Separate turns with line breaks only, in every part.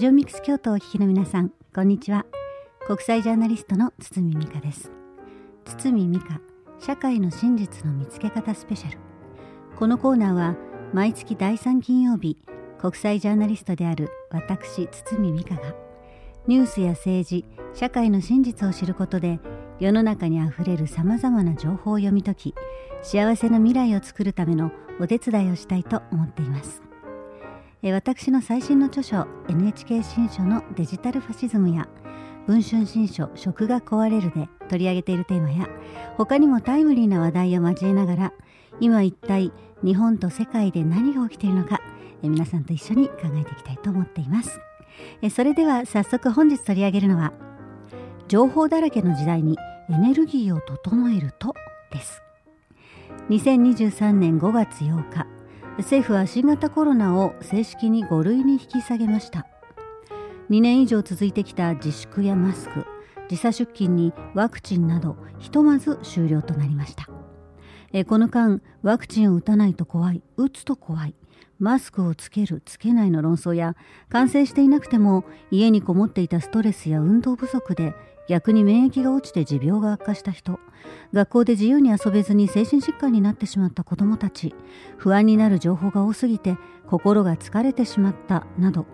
ジオミックス京都をお聞きの皆さんこんにちは。国際ジャーナリストの堤美香です。堤美香社会の真実の見つけ方スペシャル。このコーナーは毎月第3金曜日国際ジャーナリストである私堤美香がニュースや政治社会の真実を知ることで世の中にあふれるさまざまな情報を読み解き幸せな未来を作るためのお手伝いをしたいと思っています。私の最新の著書 NHK 新書のデジタルファシズムや文春新書食が壊れるで取り上げているテーマや他にもタイムリーな話題を交えながら今一体日本と世界で何が起きているのか皆さんと一緒に考えていきたいと思っています。それでは早速本日取り上げるのは情報だらけの時代にエネルギーを整えるとです。2023年5月8日政府は新型コロナを正式に5類に引き下げました。2年以上続いてきた自粛やマスク時差出勤にワクチンなどひとまず終了となりました。えこの間ワクチンを打たないと怖い打つと怖いマスクをつけるつけないの論争や感染していなくても家にこもっていたストレスや運動不足で逆に免疫が落ちて持病が悪化した人学校で自由に遊べずに精神疾患になってしまった子どもたち不安になる情報が多すぎて心が疲れてしまったなど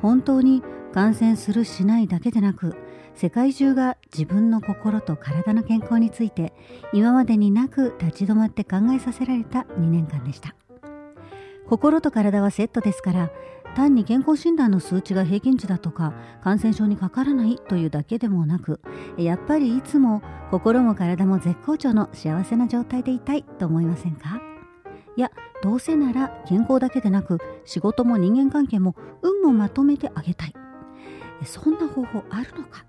本当に感染するしないだけでなく世界中が自分の心と体の健康について今までになく立ち止まって考えさせられた2年間でした。心と体はセットですから単に健康診断の数値が平均値だとか感染症にかからないというだけでもなくやっぱりいつも心も体も絶好調の幸せな状態でいたいと思いませんか？いやどうせなら健康だけでなく仕事も人間関係も運もまとめてあげたい。そんな方法あるのか？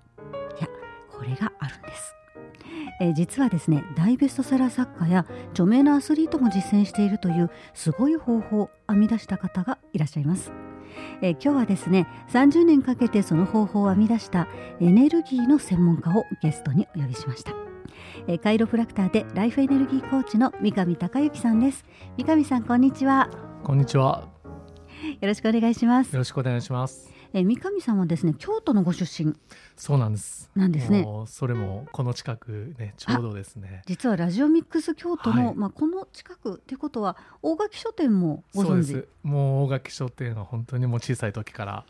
いやこれがあるんです。え実はですね大ベストセラー作家や著名なアスリートも実践しているというすごい方法を編み出した方がいらっしゃいます。え今日はですね30年かけてその方法を編み出したエネルギーの専門家をゲストにお呼びしました。えカイロプラクターでライフエネルギーコーチの三上隆之さんです。三上さんこんにちは。
こんにちは。
よろしくお願いします。
よろしくお願いします
え三上さんはですね京都のご出身。
そうなんです。
なんですね。
それもこの近くねちょうどですね。
実はラジオミックス京都の、はい、まあこの近くってことは大垣書店もご存知？
もう大垣書店は本当にもう小さい時から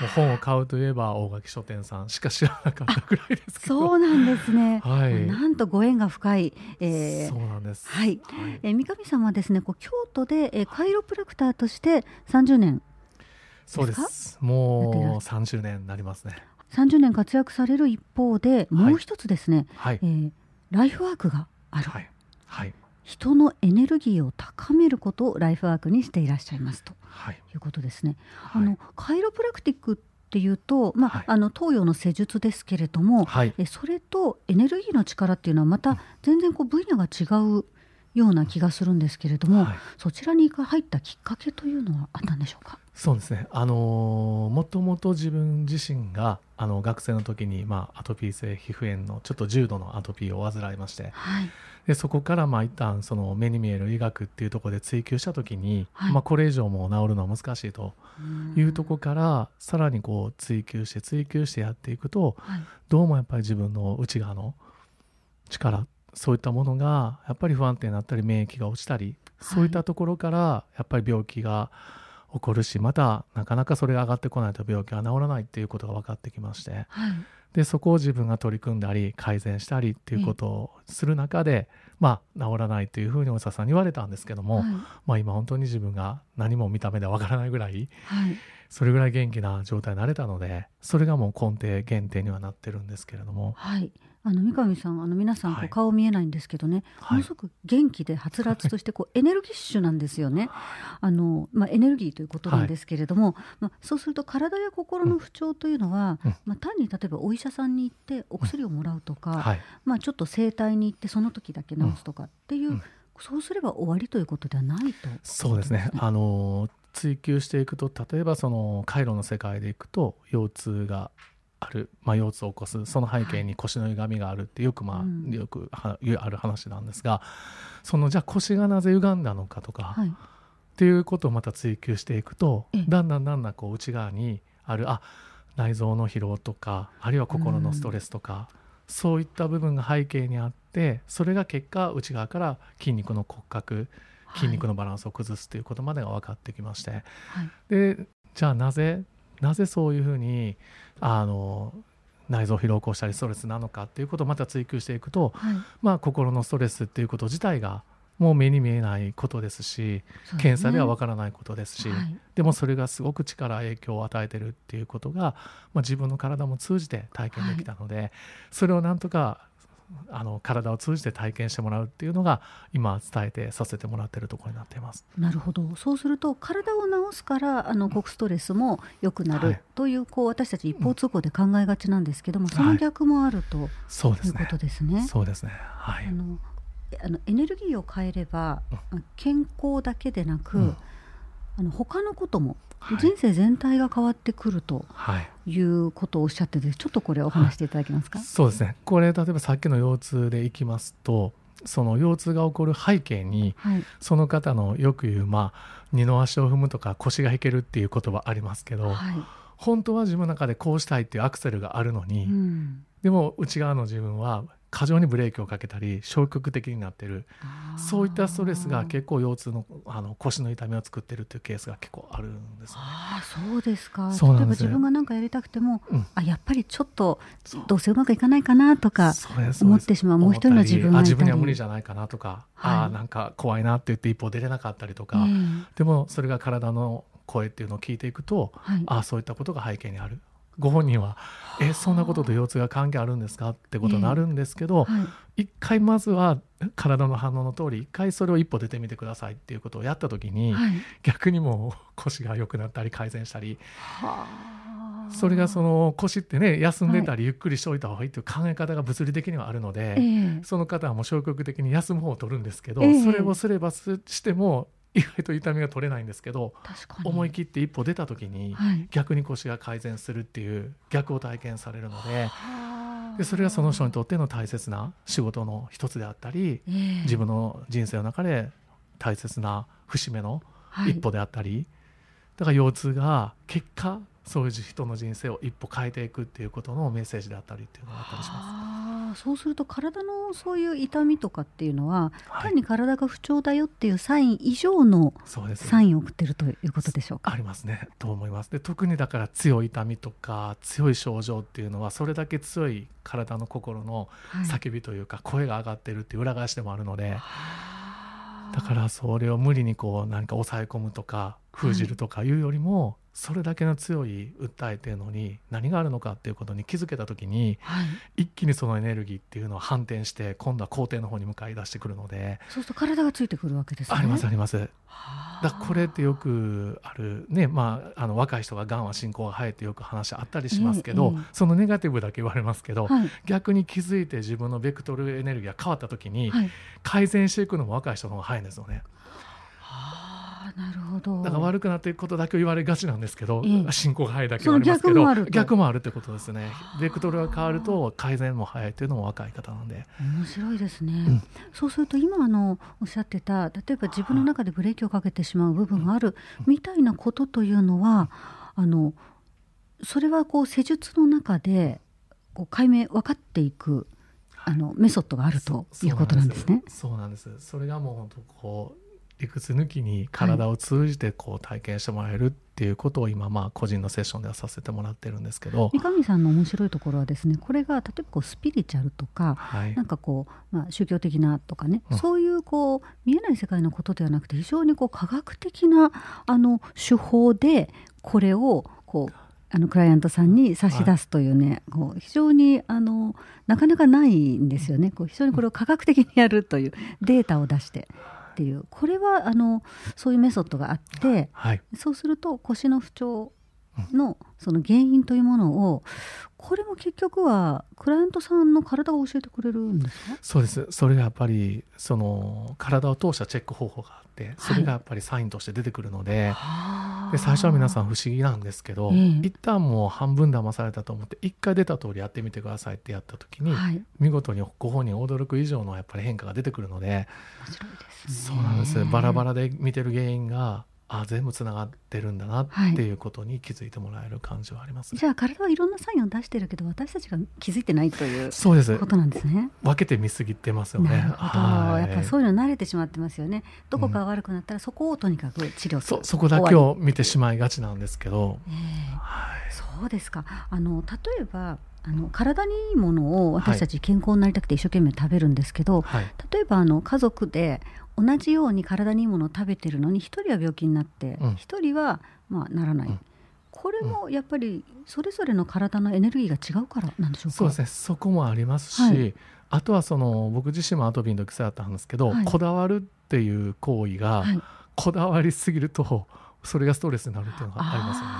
もう本を買うといえば大垣書店さんしか知らなかったぐらいですけど。
そうなんですね、
はい、
なんとご縁が深い、
えー、そうなんです。
はい、はい、えー、三上さんはですねこう京都で、えー、カイロプラクターとして30年
そうです。もう30年になりますね。
30年活躍される一方でもう一つですね、はい、えー、ライフワークがある、はい、はい、人のエネルギーを高めることをライフワークにしていらっしゃいますと、はい、いうことですね。あのカイロプラクティックっていうと、まあ、はい、あの東洋の施術ですけれども、はい、えそれとエネルギーの力っていうのはまた全然こう分野が違うような気がするんですけれども、はい、そちらに入ったきっかけというのはあったんでしょうか？
そうですね、あのー、もともと自分自身があの学生の時に、まあ、アトピー性皮膚炎のちょっと重度のアトピーを患いまして、はい、でそこからまあ一旦その目に見える医学っていうところで追求した時に、はい、まあ、これ以上も治るのは難しいというところからさらにこう追求して追求してやっていくと、はい、どうもやっぱり自分の内側の力そういったものがやっぱり不安定になったり免疫が落ちたり、そういったところからやっぱり病気が起こるしまたなかなかそれが上がってこないと病気は治らないっていうことが分かってきまして、はい、でそこを自分が取り組んだり改善したりっていうことをする中で、まあ治らないというふうに大沢さんに言われたんですけども、はい、まあ今本当に自分が何も見た目でわからないぐらい、はい、それぐらい元気な状態になれたのでそれがもう根底原点にはなってるんですけれども。
はいあの三上さんあの皆さんこう顔見えないんですけどね、はい、ものすごく元気ではつらつとしてこうエネルギッシュなんですよね。あのまあ、エネルギーということなんですけれども、はい、まあ、そうすると体や心の不調というのは、うん、まあ、単に例えばお医者さんに行ってお薬をもらうとか、うんはい、まあ、ちょっと整体に行ってその時だけ治すとかっていう、うん、そうすれば終わりということではないと、ね、
そうですね。あの追求していくと例えばその回路の世界でいくと腰痛がある、まあ、腰痛を起こすその背景に腰の歪みがあるってよくまあ、よくある話なんですがそのじゃあ腰がなぜ歪んだのかとか、はい、っていうことをまた追求していくとだんだんだんだんこう内側にあるあ内臓の疲労とかあるいは心のストレスとか、うん、そういった部分が背景にあってそれが結果内側から筋肉の骨格筋肉のバランスを崩すということまでが分かってきまして、はい、でじゃあなぜなぜそういうふうにあの内臓疲労を起こしたりストレスなのかっていうことをまた追求していくと、はい、まあ心のストレスっていうこと自体がもう目に見えないことですし、ね、検査ではわからないことですし、はい、でもそれがすごく力影響を与えてるっていうことが、まあ、自分の体も通じて体験できたので、はい、それをなんとかあの体を通じて体験してもらうっていうのが今伝えてさせてもらっているところになっています。
なるほど。そうすると体を治すからあの極ストレスも良くなる、はい、というこう私たち一方通行で考えがちなんですけども、その逆もあると、はい、そうですね。いうことですね。
そうですね。はい。あの
あのエネルギーを変えれば、健康だけでなく、うん、あの他のことも人生全体が変わってくるとい。うことをおっしゃってて、ちょっとこれお話していただけますか、はい、
そうですね。これ例えばさっきの腰痛でいきますとその腰痛が起こる背景に、はい、その方のよく言う、まあ、二の足を踏むとか腰が引けるっていう言葉ありますけど、はい、本当は自分の中でこうしたいっていうアクセルがあるのに、うん、でも内側の自分は過剰にブレーキをかけたり消極的になってる。そういったストレスが結構腰痛のあの腰の痛みを作ってるっていうケースが結構あるんです、ね、
あそうですか。例えば自分が何かやりたくても、うん、あやっぱりちょっとどうせうまくいかないかなとか思ってしまうもう一人の自分が
自分には無理じゃないかなとか、はい、あなんか怖いなって言って一歩出れなかったりとか、えー、でもそれが体の声っていうのを聞いていくと、はい、あそういったことが背景にあるご本人は「えそんなことと腰痛が関係あるんですか?」ってことになるんですけど、えーはい、一回まずは体の反応の通り一回それを一歩出てみてくださいっていうことをやった時に、はい、逆にも腰が良くなったり改善したり。それがその腰ってね休んでたりゆっくりしておいた方がいいという考え方が物理的にはあるので、その方はもう消極的に休む方を取るんですけど、それをすればしても意外と痛みが取れないんですけど思い切って一歩出た時に逆に腰が改善するっていう逆を体験されるので。でそれがその人にとっての大切な仕事の一つであったり、えー、自分の人生の中で大切な節目の一歩であったり、はい、だから腰痛が結果そういう人の人生を一歩変えていくっていうことのメッセージであったりっていうのがあったりします。
そうすると体のそういう痛みとかっていうのは、はい、単に体が不調だよっていうサイン以上のサインを送ってるということでしょうか？
ありますねと思います。で特にだから強い痛みとか強い症状っていうのはそれだけ強い体の心の叫びというか、声が上がってるっていう裏返しでもあるので。だからそれを無理にこう何か抑え込むとか封じるとかいうよりも、それだけの強い訴えてるのに何があるのかっていうことに気づけた時に、はい、一気にそのエネルギーっていうのは反転して今度は肯定の方に向かい出してくるので
そうすると体がついてくるわけですね。
ありますあります。だこれってよくあるねまああの若い人ががんは進行が早いってよく話あったりしますけど、えーえー、そのネガティブだけ言われますけど、はい、逆に気づいて自分のベクトルエネルギーが変わった時に、はい、改善していくのも若い人の方が早いんですよね。
なるほど。
だから悪くなっていくことだけを言われがちなんですけど、ええ、進行が早いだけはありますけど逆もあるってことですね。ベクトルが変わると改善も早いというのも若い方なんで。
面白いですね、うん、そうすると今あのおっしゃってた例えば自分の中でブレーキをかけてしまう部分があるみたいなことというのはあのそれはこう施術の中でこう解明分かっていくあのメソッドがあるということなんですね。
そうなんです。それがもう本当こう理屈抜きに体を通じてこう体験してもらえるっていうことを今まあ個人のセッションではさせてもらってるんですけど。
三上さんの面白いところはですねこれが例えばこうスピリチュアルとか、はい、なんかこう、まあ、宗教的なとかね、うん、そういうこう見えない世界のことではなくて非常にこう科学的なあの手法でこれをこうあのクライアントさんに差し出すというね、はい、こう非常にあのなかなかないんですよね。こう非常にこれを科学的にやるというデータを出して。っていう。これはあのそういうメソッドがあって、はい、そうすると腰の不調のその原因というものをこれも結局はクライアントさんの体を教えてくれるんですか？
そうです。それがやっぱりその体を通したチェック方法があってそれがやっぱりサインとして出てくるのではい、で最初は皆さん不思議なんですけど、えー、一旦もう半分騙されたと思って一回出た通りやってみてくださいってやった時に、はい、見事にご本人驚く以上のやっぱり変化が出てくるので、
面白いです、
ね、そうなんです。バラバラで見てる原因があ全部つながってるんだなってい。うことに気づいてもらえる感じはあります、
はい、じゃあ体はいろんなサインを出してるけど私たちが気づいてないというそうです。ことなんですね。
分けて見すぎてますよね。なる
ほど、はい、やっぱそういうの慣れてしまってますよね。どこか悪くなったらそこをとにかく治療
する、うん、そそこだけを見てしまいがちなんですけど、え
ーはい、そうですか。あの例えばあの体にいいものを私たち健康になりたくて一生懸命食べるんですけど、はい、例えばあの家族で同じように体にいいものを食べてるのに1人は病気になって1人はまあならない、うん、これもやっぱりそれぞれの体のエネルギーが違うからなんでしょうか？
そうですね。そこもありますし、はい、あとはその僕自身もアトピーの時そうやったんですけど、はい、こだわるっていう行為が、こだわりすぎるとそれがストレスになるっていうのがありますよね。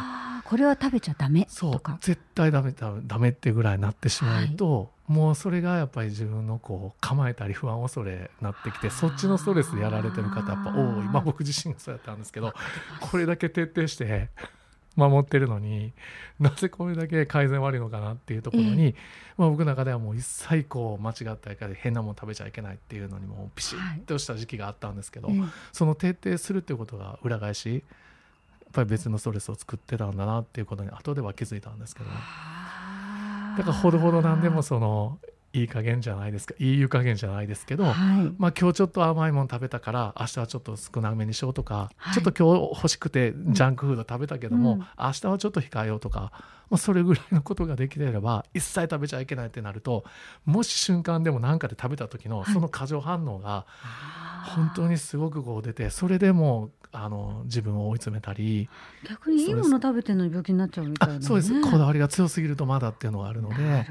これは食べちゃダメ？とか。
絶対ダメだダメってぐらいになってしまうと、はい、もうそれがやっぱり自分のこう構えたり不安恐れになってきてそっちのストレスでやられてる方やっぱ多い。まあ僕自身がそうやったんですけど これだけ徹底して守ってるのになぜこれだけ改善悪いのかなっていうところに、えー、まあ、僕の中ではもう一切こう間違ったり変なもの食べちゃいけないっていうのにもピシッとした時期があったんですけど、はい、その徹底するっていうことが裏返しっぱり別のストレスを作ってたんだなっていうことに後では気づいたんですけどだからほどほどなんでもそのいい加減じゃないですか。いい湯加減じゃないですけど、はい、まあ今日ちょっと甘いもの食べたから明日はちょっと少なめにしようとか、はい、ちょっと今日欲しくてジャンクフード食べたけども、うん、明日はちょっと控えようとか、まあ、それぐらいのことができていれば一切食べちゃいけないってなるともし瞬間でも何かで食べた時のその過剰反応が本当にすごくこう出てそれでもあの自分を追い詰めたり
逆にいいもの食べてるのに病気になっちゃうみたいな、ね、
そうです。こだわりが強すぎるとまだっていうのがあるので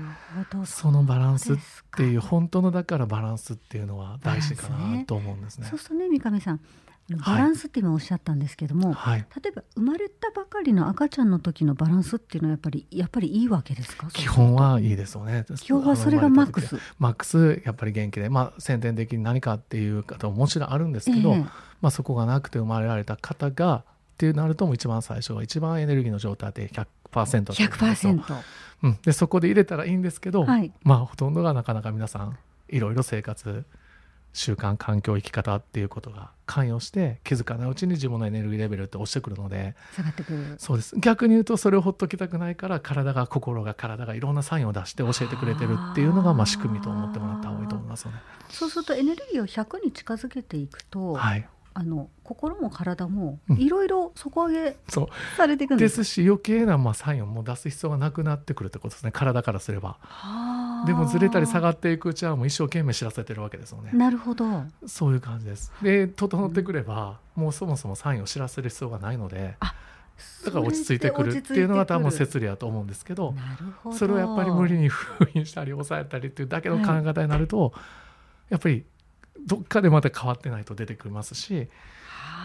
そのバランスっていう本当のだからバランスっていうのは大事かなと思うんですね。
そうするとね三上さんバランスって今おっしゃったんですけども、はい、例えば生まれたばかりの赤ちゃんの時のバランスっていうのはやっぱりやっぱりいいわけですか？
基本はいいですよね。
基本はそれがマックス。
マックスやっぱり元気でまあ先天的に何かっていう方ももちろんあるんですけど、えー、まあ、そこがなくて生まれられた方がっていうなると一番最初は一番エネルギーの状態で100%だと
100%、
うん、でそこで入れたらいいんですけど、はい、まあほとんどがなかなか皆さんいろいろ生活習慣環境生き方っていうことが関与して気づかないうちに自分のエネルギーレベルって落ちてくるので
下がってくる。
そうです。逆に言うとそれをほっときたくないから体が心が体がいろんなサインを出して教えてくれてるっていうのがまあ仕組みと思ってもらった方がいいと思いますよね。
そうするとエネルギーを100に近づけていくと、はい、あの心も体もいろいろ底上げされていくん
です,、ですし余計なまあサインをもう出す必要がなくなってくるってことですね体からすれば。でもずれたり下がっていくうちはもう一生懸命知らせてるわけですよね。
なるほど
そういう感じです。で整ってくれば、うん、もうそもそもサインを知らせる必要がないので。だから落ち着いてくるっていうのが多分説理だと思うんですけどそれをやっぱり無理に封印したり抑えたりっていうだけの考え方になると、はい、やっぱりどっかでまた変わってないと出てきますし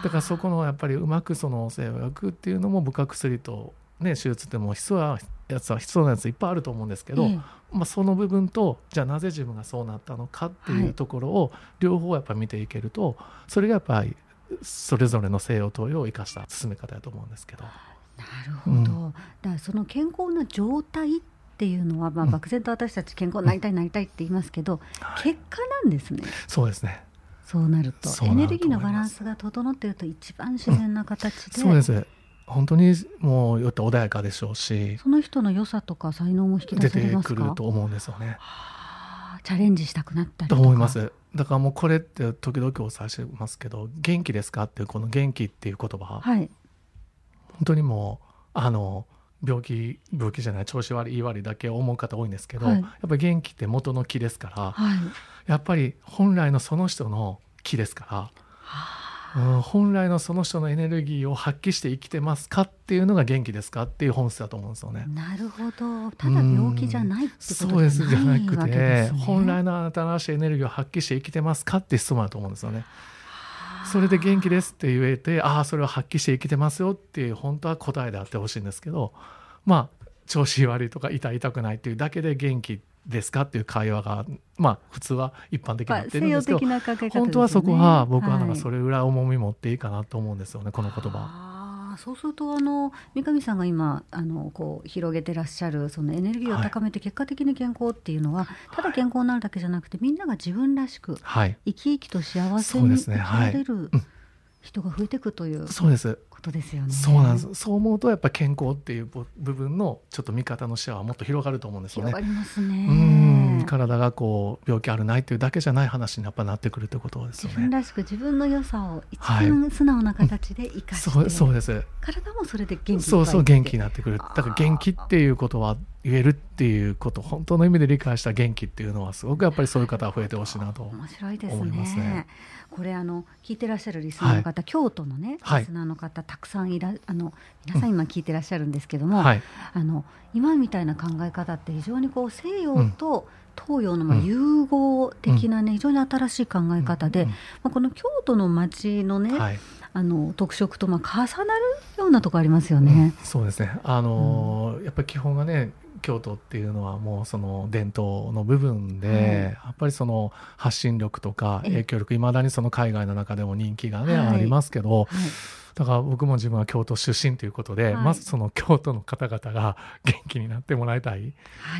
だからそこのやっぱりうまくその西洋薬っていうのも部下薬と、ね、手術でも必要なやつは必要なやついっぱいあると思うんですけど、まあ、その部分とじゃあなぜ自分がそうなったのかっていうところを両方やっぱ見ていけるとそれがやっぱりそれぞれの西洋投与を生かした進め方だと思うんですけど。
なるほど、うん、だからその健康な状態っていうのは、まあ、漠然と私たち健康になりたいなりたいって言いますけど、結果なんですね。
そうですね。
そうなると。エネルギーのバランスが整っていると一番自然な形で、
そうです。本当にもうよって穏やかでしょうし
その人の良さとか才能も引き出せ
出てくると思うんですよね。
チャレンジしたくなったり
と思います。だからもうこれって時々お伝えしますけど「元気ですか?」っていうこの「元気」っていう言葉、はい、本当にもうあの病気病気じゃない調子悪い言い悪いだけ思う方多いんですけど、はい、やっぱり元気って元の気ですから、はい、やっぱり本来のその人の気ですから、うん、本来のその人のエネルギーを発揮して生きてますかっていうのが元気ですかっていう本質だと思うんですよね。
なるほど。ただ病気じゃないってことそうですじゃなくて、
ね、本来のあなたのしいエネルギーを発揮して生きてますかって質問だと思うんですよね。それで元気ですって言えてああそれを発揮して生きてますよっていう本当は答えであってほしいんですけどまあ調子悪いとか痛い痛くないっていうだけで元気ですかっていう会話がまあ普通は一般的になってるんですけど、本当はそこは僕はなんかそれぐらい重み持っていいかなと思うんですよね、はい、この言葉。
そうするとあの三上さんが今あのこう広げてらっしゃるそのエネルギーを高めて結果的に健康っていうのは、はい、ただ健康になるだけじゃなくてみんなが自分らしく、はい、生き生きと幸せに生きられる人が増えていくという
そうです。
ことですよね。
そうなんです。そう思うとやっぱ健康っていう部分のちょっと見方の視野はもっと広がると思うんですよね。
広がりますね。
うん体がこう病気あるないっていうだけじゃない話にやっぱなってくるってことですよね。
自分らしく自分の良さを一番素直な形で生かして、
はい、そうそうです。
体もそれで元気
そうそう元気になってくる。だから元気っていうことは言えるっていうこと本当の意味で理解した元気っていうのはすごくやっぱりそういう方は増えてほしいなと面白いですね。
これあの聞いてらっしゃるリスナーの方、はい、京都のねリスナーの方、たくさんいらあの皆さん今聞いてらっしゃるんですけども、はい、あの今みたいな考え方って非常にこう西洋と、東洋のまあ融合的なね、非常に新しい考え方で、まあ、この京都の町のね、はい、あの特色とまあ重なるようなところありますよね。
うん、そうですね。あのーうん、やっぱり基本がね京都っていうのはもうその伝統の部分で、はい、やっぱりその発信力とか影響力いまだにその海外の中でも人気がね、はい、ありますけど、はい、だから僕も自分は京都出身ということで、まずその京都の方々が 元気になってもらいたい、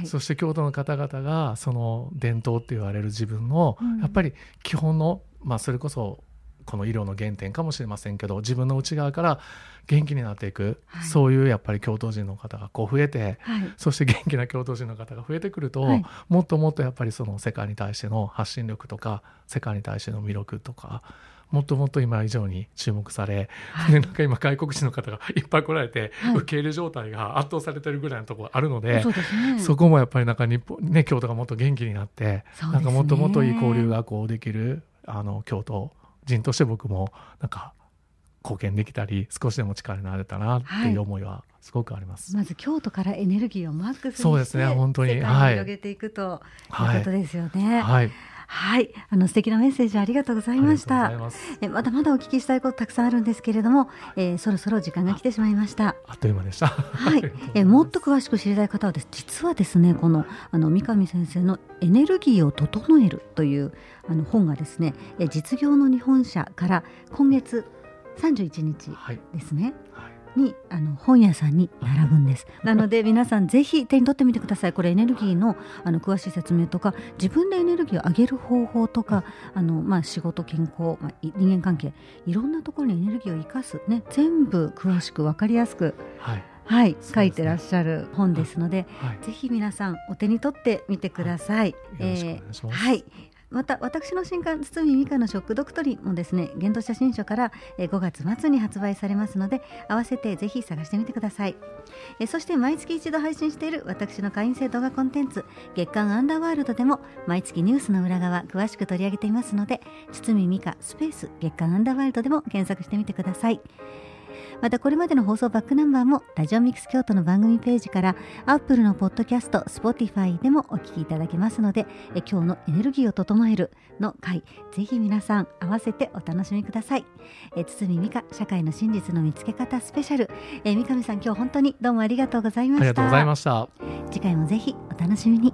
そして京都の方々がその伝統って言われる自分の、やっぱり基本の、まあ、それこそこの医療の原点かもしれませんけど自分の内側から元気になっていく、はい、そういうやっぱり京都人の方がこう増えて、はい、そして元気な京都人の方が増えてくると、はい、もっともっとやっぱりその世界に対しての発信力とか世界に対しての魅力とかもっともっと今以上に注目され、はい、なんか今外国人の方がいっぱい来られて、はい、受け入れ状態が圧倒されてるぐらいのところあるのでそ、ね、そこもやっぱりなんか日本、ね、京都がもっと元気になって、ね、なんかもっともっといい交流がこうできるあの京都人として僕もなんか貢献できたり少しでも力になれたなっていう思いはすごくあります、
はい、まず京都からエネルギーをマックス
そうですね。本当に。
広げていくということですよね。はい、はい、あの素敵なメッセージありがとうございました。えまだまだお聞きしたいことたくさんあるんですけれども、えー、そろそろ時間が来てしまいました。
あっという間でした。
はい、え もっと詳しく知りたい方はです、実はですね、このあの三上先生のエネルギーを整えるというあの本がですね、え実業の日本社から今月31日ですね。はいはいにあの本屋さんに並ぶんです。なので皆さんぜひ手に取ってみてください。これエネルギーのあの詳しい説明とか自分でエネルギーを上げる方法とかあの、まあ、仕事健康、まあ、人間関係いろんなところにエネルギーを生かす、ね、全部詳しく分かりやすく、はい。はい、書いてらっしゃる本ですので、はい、ぜひ皆さんお手に取ってみてください。はい、
えー、
はい、また私の新刊堤美香のショックドクトリンもですね現代写真書から5月末に発売されますので合わせてぜひ探してみてください。そして毎月一度配信している私の会員制動画コンテンツ月刊アンダーワールドでも毎月ニュースの裏側詳しく取り上げていますので堤美香スペース月刊アンダーワールドでも検索してみてください。またこれまでの放送バックナンバーもラジオミックス京都の番組ページからアップルのポッドキャスト Spotify でもお聞きいただけますのでえ今日のエネルギーを整えるの回ぜひ皆さん合わせてお楽しみください。え堤美香社会の真実の見つけ方スペシャル。え三上さん今日本当にどうもありがとうございました。あ
りがとうございました。
次回もぜひお楽しみに